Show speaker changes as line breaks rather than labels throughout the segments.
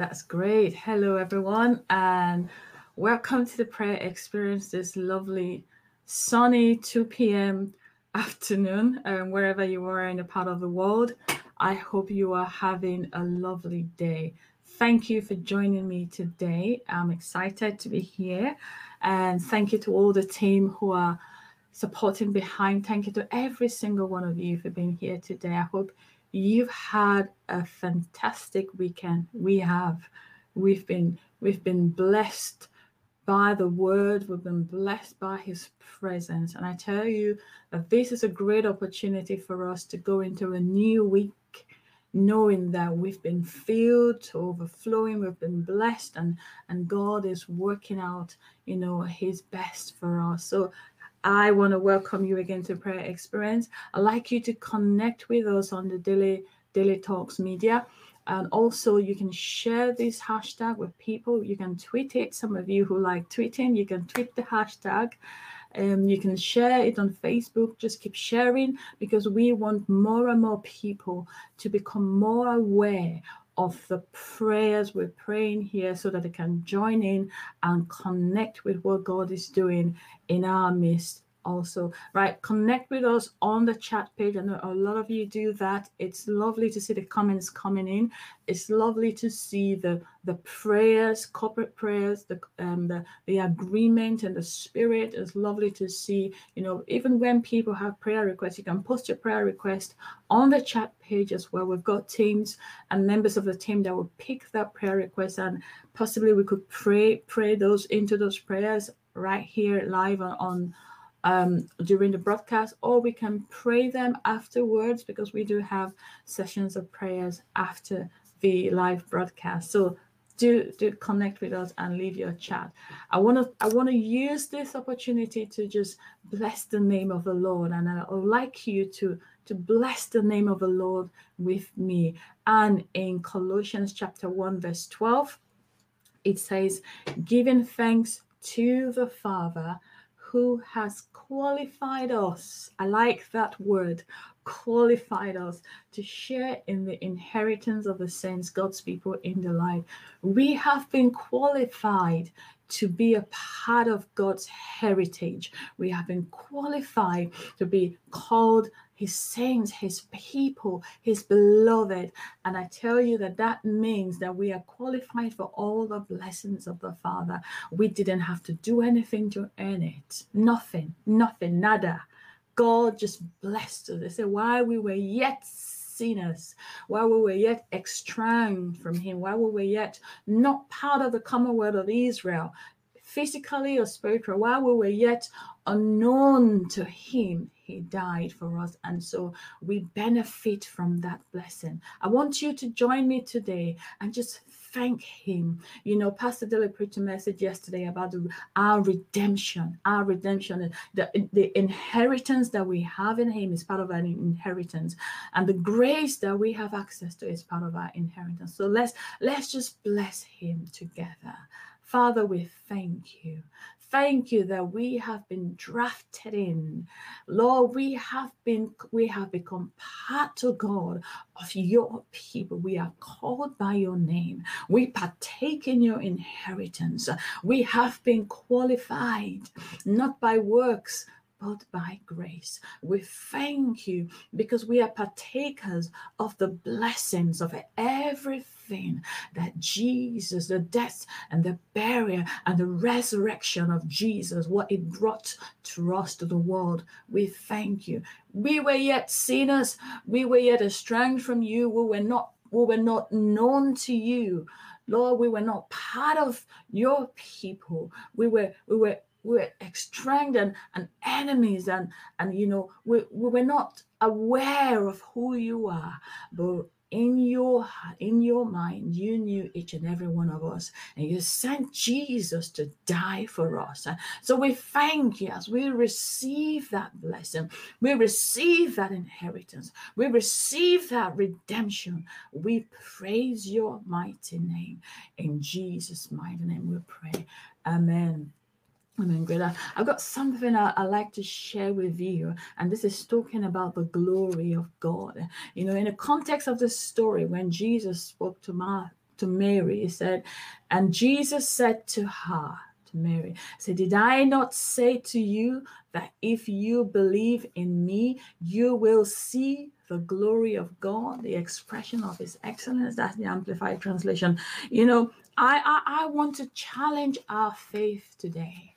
that's great. Hello, everyone, and welcome to the prayer experience this lovely sunny 2 p.m. afternoon, um, wherever you are in a part of the world. I hope you are having a lovely day. Thank you for joining me today. I'm excited to be here, and thank you to all the team who are supporting behind. Thank you to every single one of you for being here today. I hope you've had a fantastic weekend. We have. We've been we've been blessed by the word. We've been blessed by his presence. And I tell you that this is a great opportunity for us to go into a new week knowing that we've been filled to overflowing we've been blessed and and god is working out you know his best for us so I want to welcome you again to Prayer Experience. I'd like you to connect with us on the Daily Daily Talks media. And also, you can share this hashtag with people. You can tweet it. Some of you who like tweeting, you can tweet the hashtag. Um, you can share it on Facebook. Just keep sharing because we want more and more people to become more aware of the prayers we're praying here so that they can join in and connect with what God is doing in our midst also right connect with us on the chat page. I know a lot of you do that. It's lovely to see the comments coming in. It's lovely to see the the prayers corporate prayers the um the, the agreement and the spirit. It's lovely to see you know even when people have prayer requests you can post your prayer request on the chat page as well. We've got teams and members of the team that will pick that prayer request and possibly we could pray pray those into those prayers right here live on, on um, during the broadcast, or we can pray them afterwards because we do have sessions of prayers after the live broadcast. So do do connect with us and leave your chat. I want to I want to use this opportunity to just bless the name of the Lord, and I would like you to to bless the name of the Lord with me. And in Colossians chapter one verse twelve, it says, "Giving thanks to the Father." Who has qualified us. I like that word, qualified us to share in the inheritance of the saints, God's people in the life. We have been qualified to be a part of God's heritage. We have been qualified to be called his saints, his people, his beloved. And I tell you that that means that we are qualified for all the blessings of the Father. We didn't have to do anything to earn it. Nothing, nothing, nada. God just blessed us. They say, while we were yet sinners, while we were yet estranged from Him, while we were yet not part of the commonwealth of Israel, physically or spiritually, while we were yet unknown to Him, He died for us. And so we benefit from that blessing. I want you to join me today and just thank him. You know, Pastor Dele preached a message yesterday about our redemption, our redemption, the, the inheritance that we have in him is part of our inheritance, and the grace that we have access to is part of our inheritance. So let's let's just bless him together. Father, we thank you. Thank you that we have been drafted in. Lord, we have been, we have become part of God of your people. We are called by your name. We partake in your inheritance. We have been qualified, not by works, but by grace. We thank you because we are partakers of the blessings of everything that Jesus, the death and the burial and the resurrection of Jesus, what it brought to us to the world. We thank you. We were yet sinners, we were yet estranged from you, we were not we were not known to you. Lord, we were not part of your people. We were we were we're estranged and, enemies and and you know we, we we're not aware of who you are but in your in your mind you knew each and every one of us and you sent jesus to die for us. So we thank you as we receive that blessing. We receive that inheritance. We receive that redemption. We praise your mighty name. In jesus mighty name we pray. Amen Amen. Great. I've got something I, I, like to share with you, and this is talking about the glory of God. You know, in the context of the story, when Jesus spoke to Ma, to Mary, he said, and Jesus said to her, to Mary, said, Did I not say to you that if you believe in me, you will see the glory of God, the expression of his excellence? That's the amplified translation. You know, I I, I want to challenge our faith today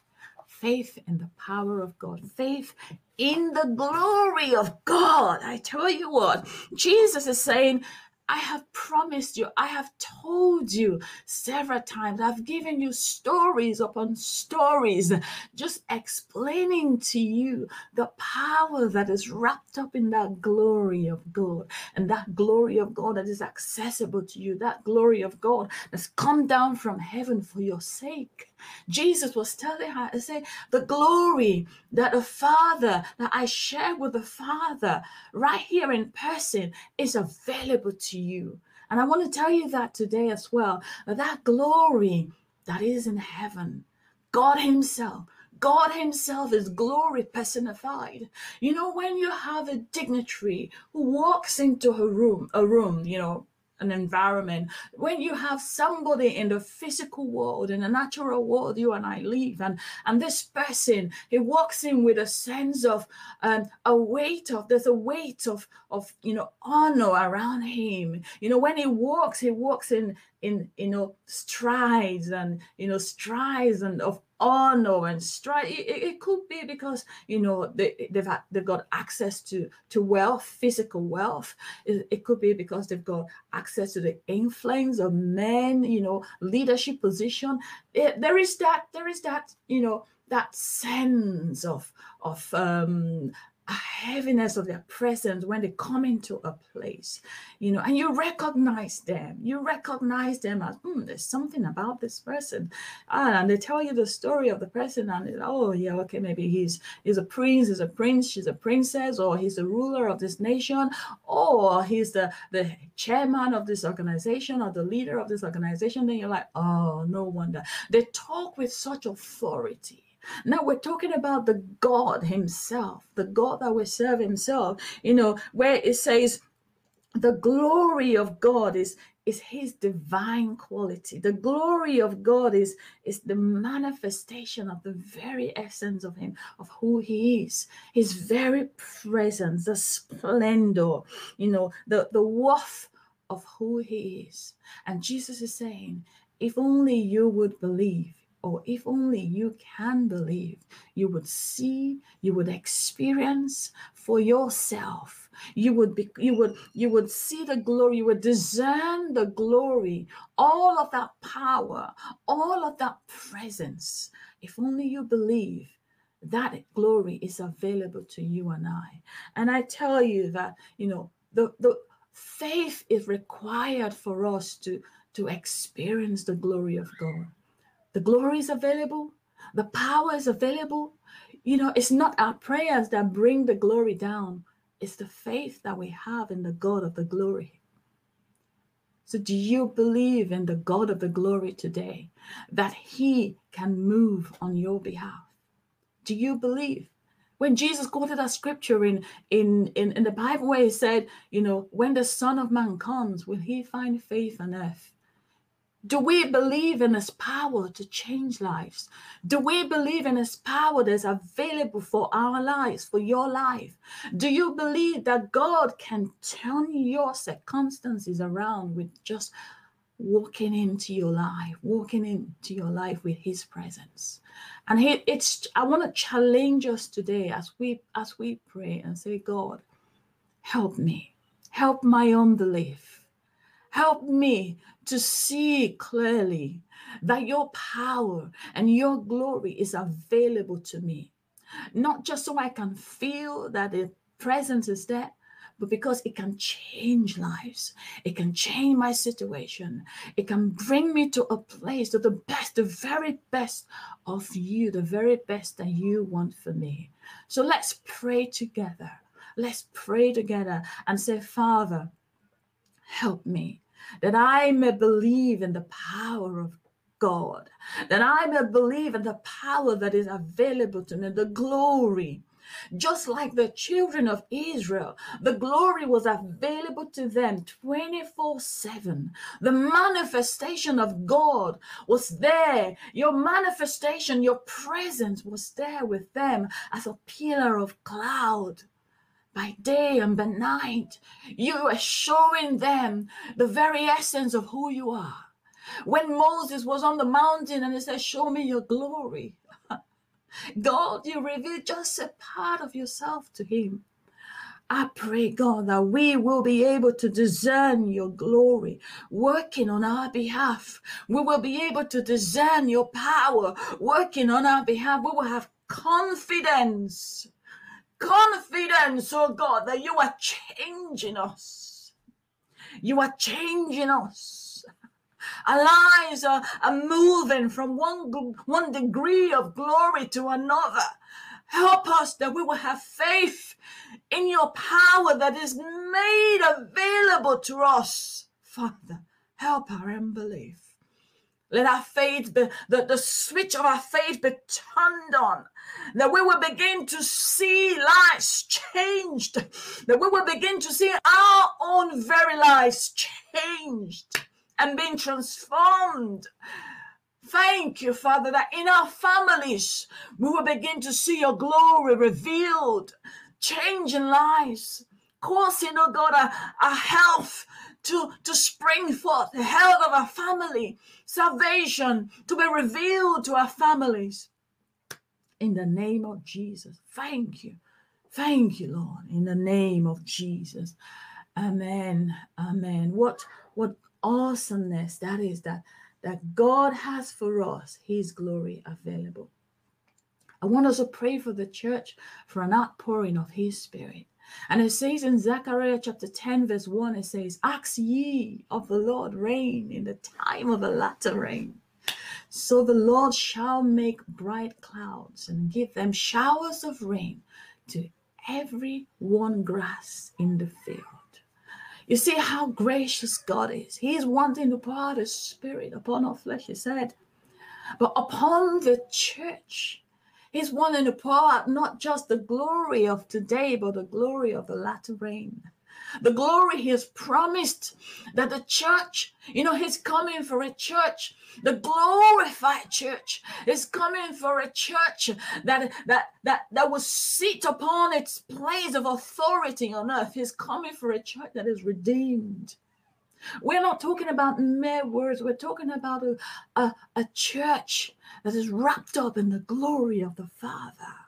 faith in the power of God, faith in the glory of God. I tell you what, Jesus is saying, I have promised you, I have told you several times, I've given you stories upon stories, just explaining to you the power that is wrapped up in that glory of God and that glory of God that is accessible to you, that glory of God that's come down from heaven for your sake. Jesus was telling her, I say, the glory that the Father, that I share with the Father right here in person is available to to you. And I want to tell you that today as well that glory that is in heaven, God Himself, God Himself is glory personified. You know, when you have a dignitary who walks into a room, a room, you know, an environment, when you have somebody in the physical world, in the natural world, you and I live, and and this person he walks in with a sense of um, a weight of there's a weight of of you know honor around him. You know when he walks, he walks in in you know strides and you know strides and of honor and strive. It, it, could be because you know they, they've had, they've got access to to wealth, physical wealth. It, it, could be because they've got access to the influence of men, you know, leadership position. It, there is that there is that you know that sense of of um, heaviness of their presence when they come into a place, you know, and you recognize them. You recognize them as, hmm, there's something about this person. Ah, and they tell you the story of the person, and oh, yeah, okay, maybe he's he's a prince, he's a prince, she's a princess, or he's the ruler of this nation, or he's the, the chairman of this organization or the leader of this organization. Then you're like, oh, no wonder. They talk with such authority now we're talking about the God Himself, the God that we serve Himself, you know, where it says the glory of God is is his divine quality. The glory of god is is the manifestation of the very essence of him of who he is. His very presence the splendor you know the the worth of who he is. And jesus is saying if only you would believe or if only you can believe, you would see, you would experience for yourself. You would be, you would, you would see the glory, you would discern the glory, all of that power, all of that presence. If only you believe that glory is available to you and I. And I tell you that, you know, the, the faith is required for us to, to experience the glory of God. The glory is available, the power is available. You know, it's not our prayers that bring the glory down, it's the faith that we have in the God of the glory. So, do you believe in the God of the glory today that He can move on your behalf? Do you believe? When Jesus quoted that scripture in, in, in, in the Bible, where He said, You know, when the Son of Man comes, will He find faith on earth? Do we believe in His power to change lives? Do we believe in His power that's available for our lives, for your life? Do you believe that God can turn your circumstances around with just walking into your life, walking into your life with His presence? And he, it's I want to challenge us today as we as we pray and say, God, help me, help my unbelief Help me to see clearly that your power and your glory is available to me. Not just so I can feel that the presence is there, but because it can change lives. It can change my situation. It can bring me to a place to the best, the very best of you, the very best that you want for me. So let's pray together. Let's pray together and say, Father, help me that I may believe in the power of God, that I may believe in the power that is available to me, the glory. Just like the children of Israel, the glory was available to them 24 7. The manifestation of God was there. Your manifestation, your presence was there with them as a pillar of cloud by day and by night. You are showing them the very essence of who you are. When Moses was on the mountain and he said, Show me your glory. God, you revealed just a part of yourself to him. I pray, God, that we will be able to discern your glory working on our behalf. We will be able to discern your power working on our behalf. We will have confidence confidence, oh God, that you are changing us. You are changing us. Our lives are, are moving from one, one degree of glory to another. Help us that we will have faith in your power that is made available to us. Father, help our unbelief. Let our faith be, the, the switch of our faith be turned on. That we will begin to see lives changed. That we will begin to see our own very lives changed and being transformed. Thank you, Father, that in our families we will begin to see your glory revealed, changing lives, causing, oh God, a, a health to, to spring forth, the health of our family, salvation to be revealed to our families. In the name of Jesus. Thank you. Thank you, Lord. In the name of Jesus. Amen. Amen. What what awesomeness that is that that God has for us his glory available. I want us to pray for the church for an outpouring of his spirit. And it says in Zechariah chapter 10, verse 1, it says, Ask ye of the Lord rain in the time of the latter rain. So the Lord shall make bright clouds and give them showers of rain to every one grass in the field. You see how gracious God is. He is wanting to pour out His Spirit upon our flesh, He said, but upon the church He's wanting to pour out not just the glory of today, but the glory of the latter rain. The glory he has promised that the church, you know, he's coming for a church, the glorified church is coming for a church that that that that will sit upon its place of authority on earth. He's coming for a church that is redeemed. We're not talking about mere words. We're talking about a, a, a church that is wrapped up in the glory of the Father.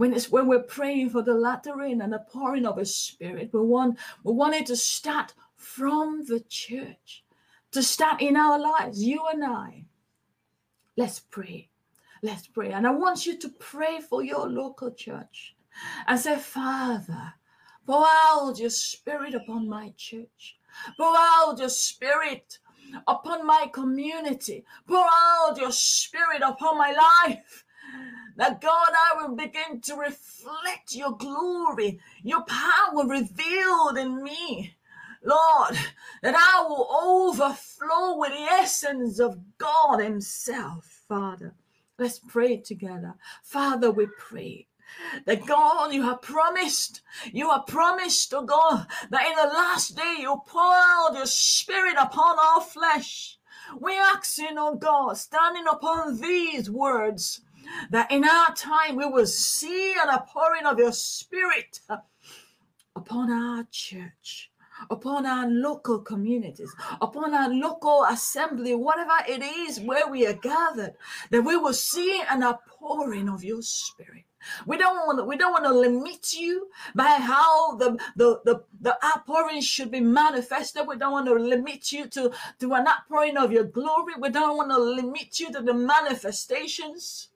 When it's when we're praying for the latter rain and the pouring of His Spirit, we want we want it to start from the church, to start in our lives, you and I. Let's pray. Let's pray. And I want you to pray for your local church and say, Father, pour out your spirit upon my church. Pour out your spirit upon my community. Pour out your spirit upon my life. That God, I will begin to reflect your glory, your power revealed in me. Lord, that I will overflow with the essence of God Himself, Father. Let's pray together. Father, we pray that God, you have promised, you have promised, oh God, that in the last day you pour out your spirit upon all flesh. We're asking, oh God, standing upon these words, that in our time we will see an outpouring of your spirit upon our church upon our local communities, upon our local assembly, whatever it is where we are gathered, that we will see an outpouring of your spirit We don't want to, we don't want to limit you by how the, the, the, the outpouring should be manifested. We don't want to limit you to, to an outpouring of your glory. We don't want to limit you to the manifestations.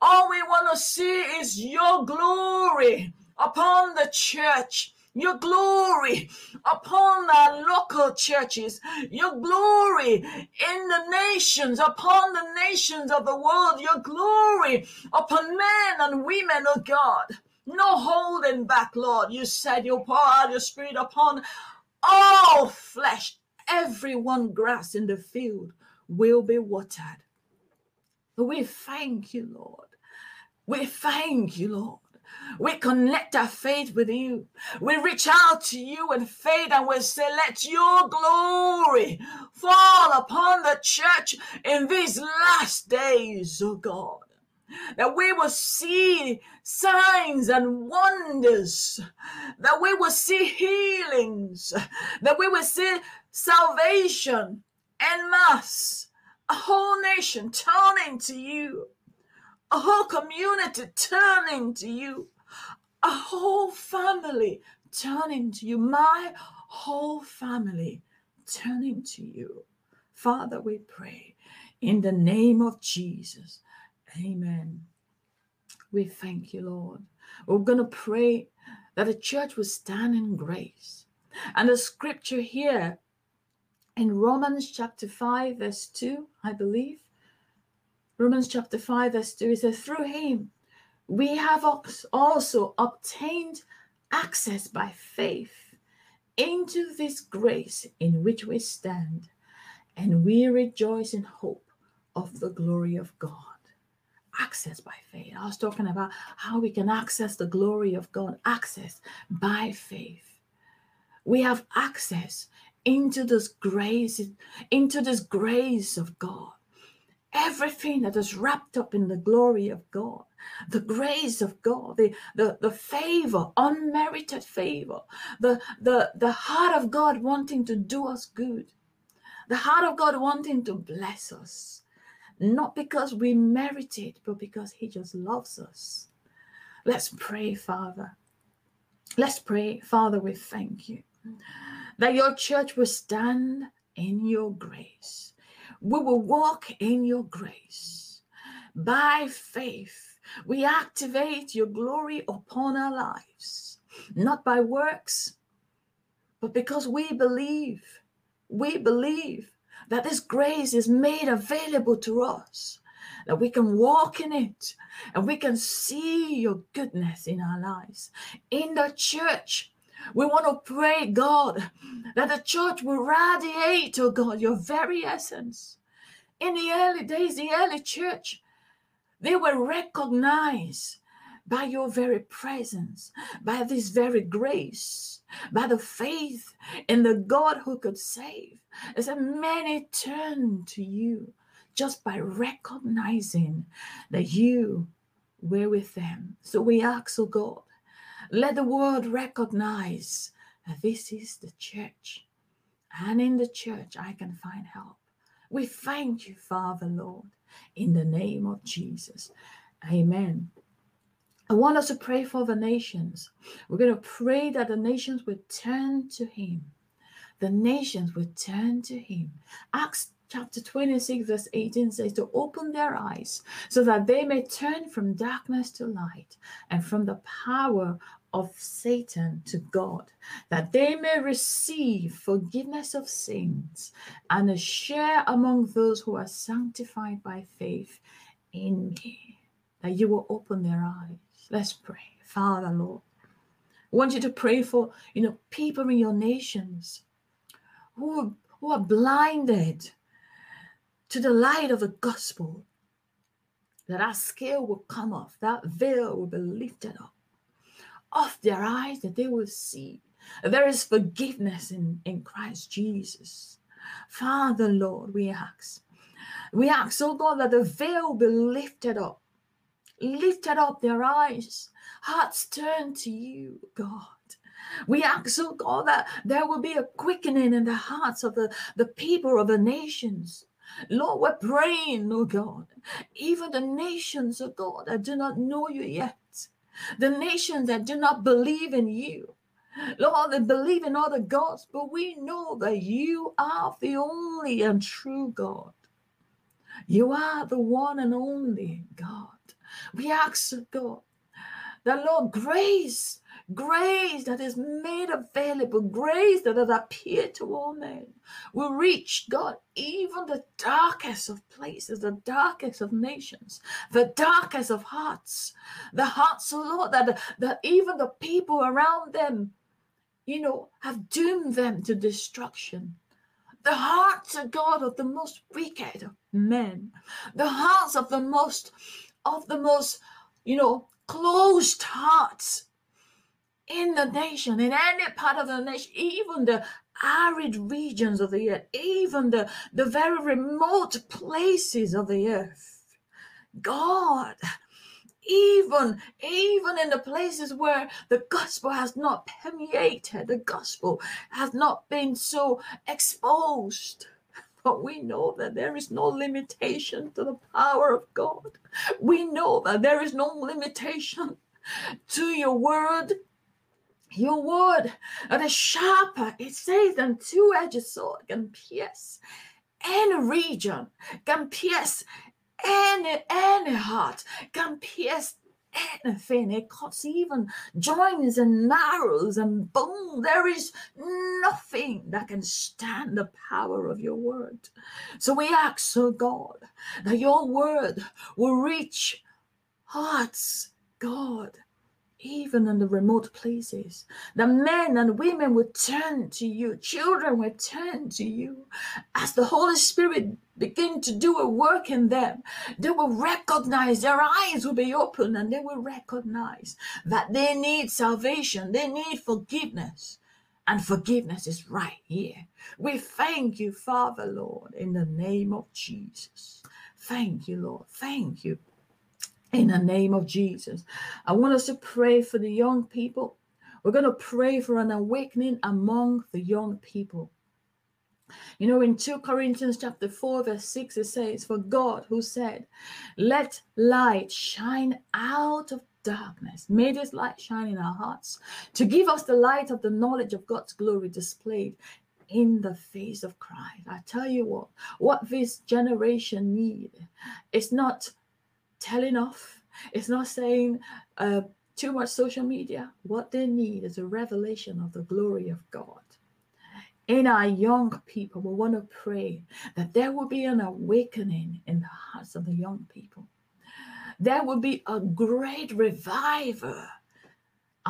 All we want to see is your glory upon the church your glory upon our local churches, your glory in the nations, upon the nations of the world, your glory upon men and women, oh God. No holding back, Lord. You said you'll pour out your spirit upon all flesh. Every one grass in the field will be watered. We thank you, Lord. We thank you, Lord. We connect our faith with you. We reach out to you in faith and we say, Let your glory fall upon the church in these last days, oh God. That we will see signs and wonders, that we will see healings, that we will see salvation en masse, a whole nation turning to you a whole community turning to you, a whole family turning to you, my whole family turning to you. Father, we pray in the name of Jesus. Amen. We thank you, Lord. We're going to pray that the church will stand in grace. And the scripture here in Romans chapter 5, verse 2, I believe, Romans chapter 5, verse 2, it says, Through him we have also obtained access by faith into this grace in which we stand, and we rejoice in hope of the glory of God. Access by faith. I was talking about how we can access the glory of God, access by faith. We have access into this grace, into this grace of God everything that is wrapped up in the glory of God, the grace of God, the, the, the favor, unmerited favor, the, the, the heart of God wanting to do us good, the heart of God wanting to bless us, not because we merit it, but because He just loves us. Let's pray, Father. Let's pray, Father, we thank you that your church will stand in your grace we will walk in your grace. By faith, we activate your glory upon our lives, not by works, but because we believe. We believe that this grace is made available to us, that we can walk in it and we can see your goodness in our lives. In the church, we want to pray, God, that the church will radiate, oh God, your very essence. In the early days, the early church, they were recognized by your very presence, by this very grace, by the faith in the God who could save. As many turned to you just by recognizing that you were with them. So we ask, oh God, let the world recognize that this is the church. And in the church, I can find help. We thank you, Father, Lord, in the name of Jesus. Amen. I want us to pray for the nations. We're going to pray that the nations will turn to Him. The nations will turn to Him. Acts chapter 26, verse 18 says, To open their eyes so that they may turn from darkness to light and from the power of Satan to God, that they may receive forgiveness of sins and a share among those who are sanctified by faith in me. That you will open their eyes. Let's pray. Father, Lord, I want you to pray for you know people in your nations who are, who are blinded to the light of the gospel. That our scale will come off, that veil will be lifted up off their eyes that they will see. There is forgiveness in, in Christ Jesus. Father, Lord, we ask. We ask, oh God, that the veil be lifted up. Lifted up their eyes, hearts turn to you, God. We ask, oh God, that there will be a quickening in the hearts of the, the people of the nations. Lord, we're praying, oh God, even the nations, oh God, that do not know you yet. The nations that do not believe in you. Lord, they believe in other gods, but we know that you are the only and true God. You are the one and only God. We ask of God that, Lord, grace, grace that is made available, grace that has appeared to all men, will reach God, even the darkest of places, the darkest of nations, the darkest of hearts, the hearts, oh Lord, that, that even the people around them, you know, have doomed them to destruction. The hearts of God of the most wicked of men, the hearts of the most of the most, you know, closed hearts in the nation, in any part of the nation, even the arid regions of the earth, even the, the very remote places of the earth. God even even in the places where the gospel has not permeated the gospel has not been so exposed but we know that there is no limitation to the power of God. We know that there is no limitation to your word. Your word, the sharper, it says, than two-edged sword can pierce any region, can pierce any any heart can pierce anything. It cuts even joints and marrows and bone. There is nothing that can stand the power of your word. So we ask, oh God, that your word will reach hearts, God, even in the remote places. The men and women will turn to you, children will turn to you. As the Holy Spirit begin to do a work in them, they will recognize, their eyes will be open and they will recognize that they need salvation, they need forgiveness. And forgiveness is right here. We thank you, Father, Lord, in the name of Jesus. Thank you, Lord. Thank you in the name of Jesus. I want us to pray for the young people. We're going to pray for an awakening among the young people. You know, in 2 Corinthians chapter 4, verse 6, it says, For God who said, Let light shine out of darkness, made his light shine in our hearts to give us the light of the knowledge of God's glory displayed in the face of Christ. I tell you what, what this generation need is not telling off. It's not saying uh, too much social media. What they need is a revelation of the glory of God. In our young people, we want to pray that there will be an awakening in the hearts of the young people. There will be a great revival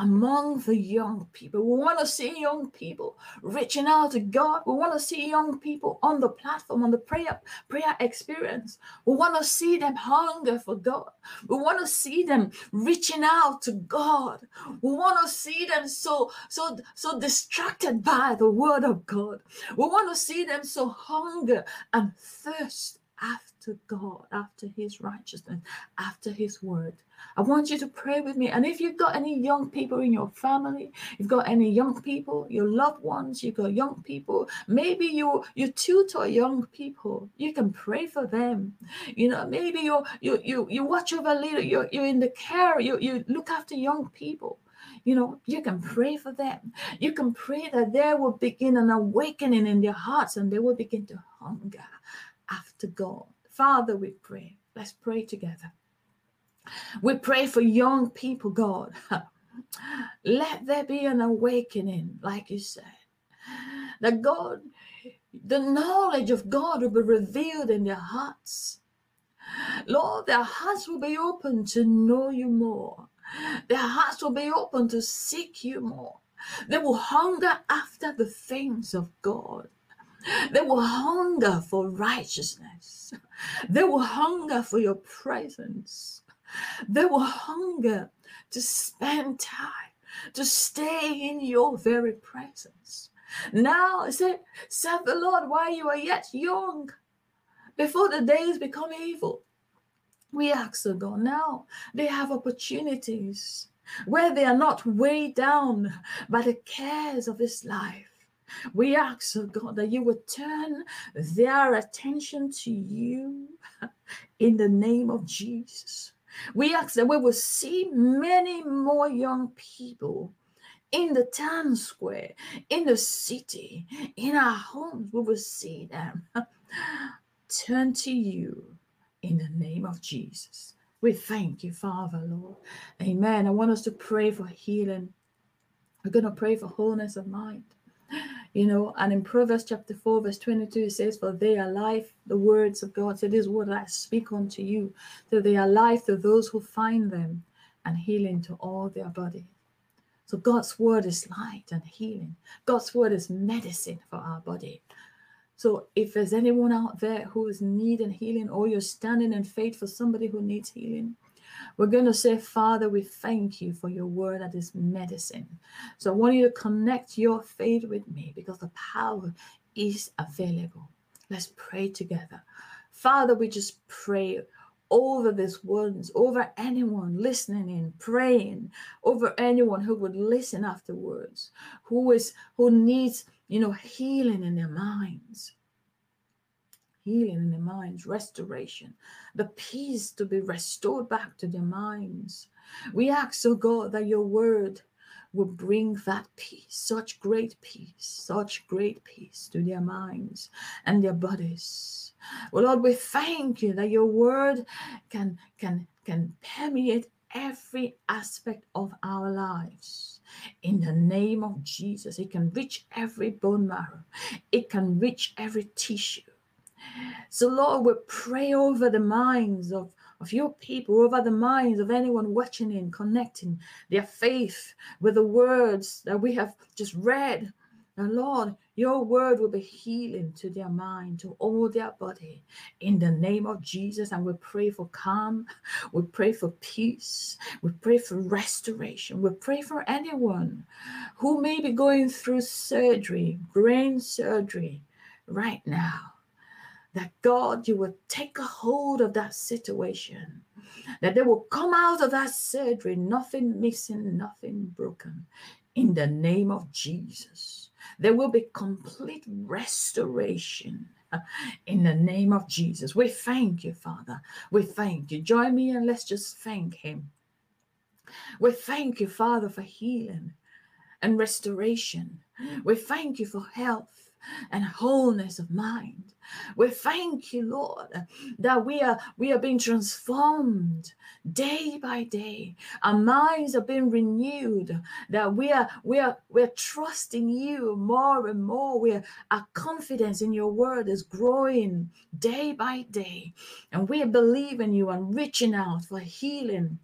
among the young people. We want to see young people reaching out to God. We want to see young people on the platform, on the prayer prayer experience. We want to see them hunger for God. We want to see them reaching out to God. We want to see them so so so distracted by the word of God. We want to see them so hunger and thirst after God, after His righteousness, after His word. I want you to pray with me. And if you've got any young people in your family, you've got any young people, your loved ones, you've got young people, maybe you you tutor young people, you can pray for them. You know, maybe you you you you watch over little, you're, you're in the care, you, you look after young people you know, you can pray for them. You can pray that there will begin an awakening in their hearts and they will begin to hunger after God. Father, we pray. Let's pray together. We pray for young people, God. Let there be an awakening, like you said. That God, the knowledge of God will be revealed in their hearts. Lord, their hearts will be open to know you more. Their hearts will be open to seek you more. They will hunger after the things of God. They will hunger for righteousness. They will hunger for your presence. They will hunger to spend time, to stay in your very presence. Now, say, serve the Lord while you are yet young, before the days become evil. We ask, oh God, now they have opportunities where they are not weighed down by the cares of this life we ask, oh God, that you would turn their attention to you in the name of Jesus. We ask that we will see many more young people in the town square, in the city, in our homes. We will see them turn to you in the name of Jesus. We thank you, Father, Lord. Amen. I want us to pray for healing. We're going to pray for wholeness of mind. You know, and in Proverbs chapter 4, verse 22, it says, For they are life, the words of God. So this word I speak unto you, that they are life to those who find them, and healing to all their bodies. So God's word is light and healing. God's word is medicine for our body. So if there's anyone out there who is needing healing, or you're standing in faith for somebody who needs healing, we're going to say, Father, we thank you for your word that is medicine. So I want you to connect your faith with me because the power is available. Let's pray together. Father, we just pray over these words, over anyone listening in, praying, over anyone who would listen afterwards, who is who needs, you know, healing in their minds. Healing in their minds, restoration, the peace to be restored back to their minds. We ask, oh God, that your word will bring that peace, such great peace, such great peace to their minds and their bodies. Well, Lord, we thank you that your word can can can permeate every aspect of our lives. In the name of Jesus, it can reach every bone marrow, it can reach every tissue. So, Lord, we pray over the minds of, of your people, over the minds of anyone watching in, connecting their faith with the words that we have just read. And Lord, your word will be healing to their mind, to all their body, in the name of Jesus. And we pray for calm, we pray for peace, we pray for restoration, we pray for anyone who may be going through surgery, brain surgery, right now that God, you will take a hold of that situation, that they will come out of that surgery, nothing missing, nothing broken. In the name of Jesus, there will be complete restoration. In the name of Jesus, we thank you, Father. We thank you. Join me and let's just thank Him. We thank you, Father, for healing and restoration. We thank you for health and wholeness of mind. We thank you, Lord, that we are we are being transformed day by day. Our minds are being renewed. That we are we are we're trusting you more and more. We are, our confidence in your word is growing day by day, and we are believing you and reaching out for healing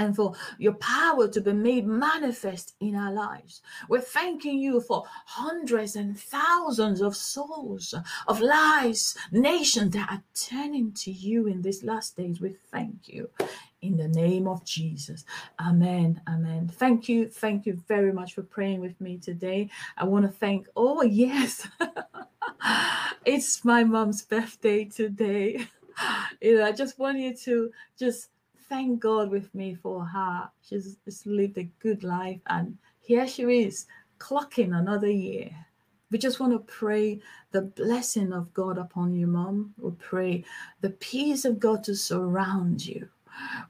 and for your power to be made manifest in our lives. We're thanking you for hundreds and thousands of souls, of lives, nations that are turning to you in these last days. We thank you in the name of Jesus. Amen. Amen. Thank you. Thank you very much for praying with me today. I want to thank, oh, yes, it's my mom's birthday today. You know, I just want you to just thank God with me for her. She's just lived a good life, and here she is, clocking another year. We just want to pray the blessing of God upon you, Mom. We pray the peace of God to surround you.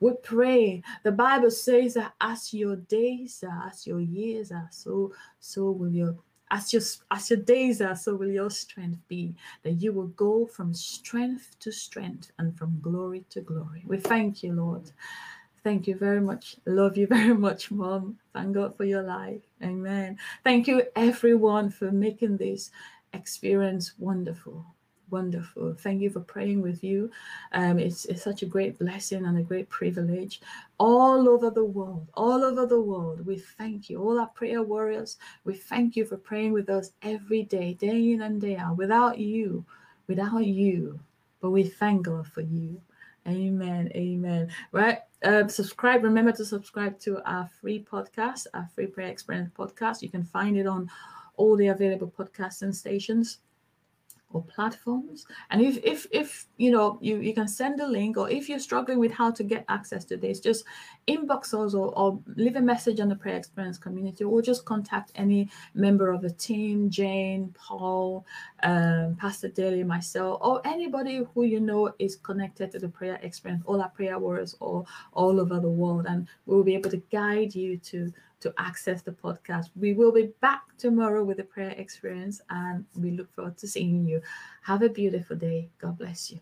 We pray. The Bible says that as your days are, as your years are, so so will your as your as your days are, so will your strength be. That you will go from strength to strength and from glory to glory. We thank you, Lord. Thank you very much. Love you very much, Mom. Thank God for your life. Amen. Thank you, everyone, for making this experience wonderful wonderful. Thank you for praying with you. Um, it's, it's such a great blessing and a great privilege. All over the world, all over the world, we thank you. All our prayer warriors, we thank you for praying with us every day, day in and day out. Without you, without you, but we thank God for you. Amen. Amen. Right. Uh, subscribe. Remember to subscribe to our free podcast, our free prayer experience podcast. You can find it on all the available podcasting stations or platforms. And if if if you know you you can send a link, or if you're struggling with how to get access to this, just inbox us or, or leave a message on the prayer experience community, or just contact any member of the team, Jane, Paul, um, Pastor Daly, myself, or anybody who you know is connected to the prayer experience, all our prayer warriors or all over the world, and we'll be able to guide you to to access the podcast. We will be back tomorrow with a prayer experience, and we look forward to seeing you. Have a beautiful day. God bless you.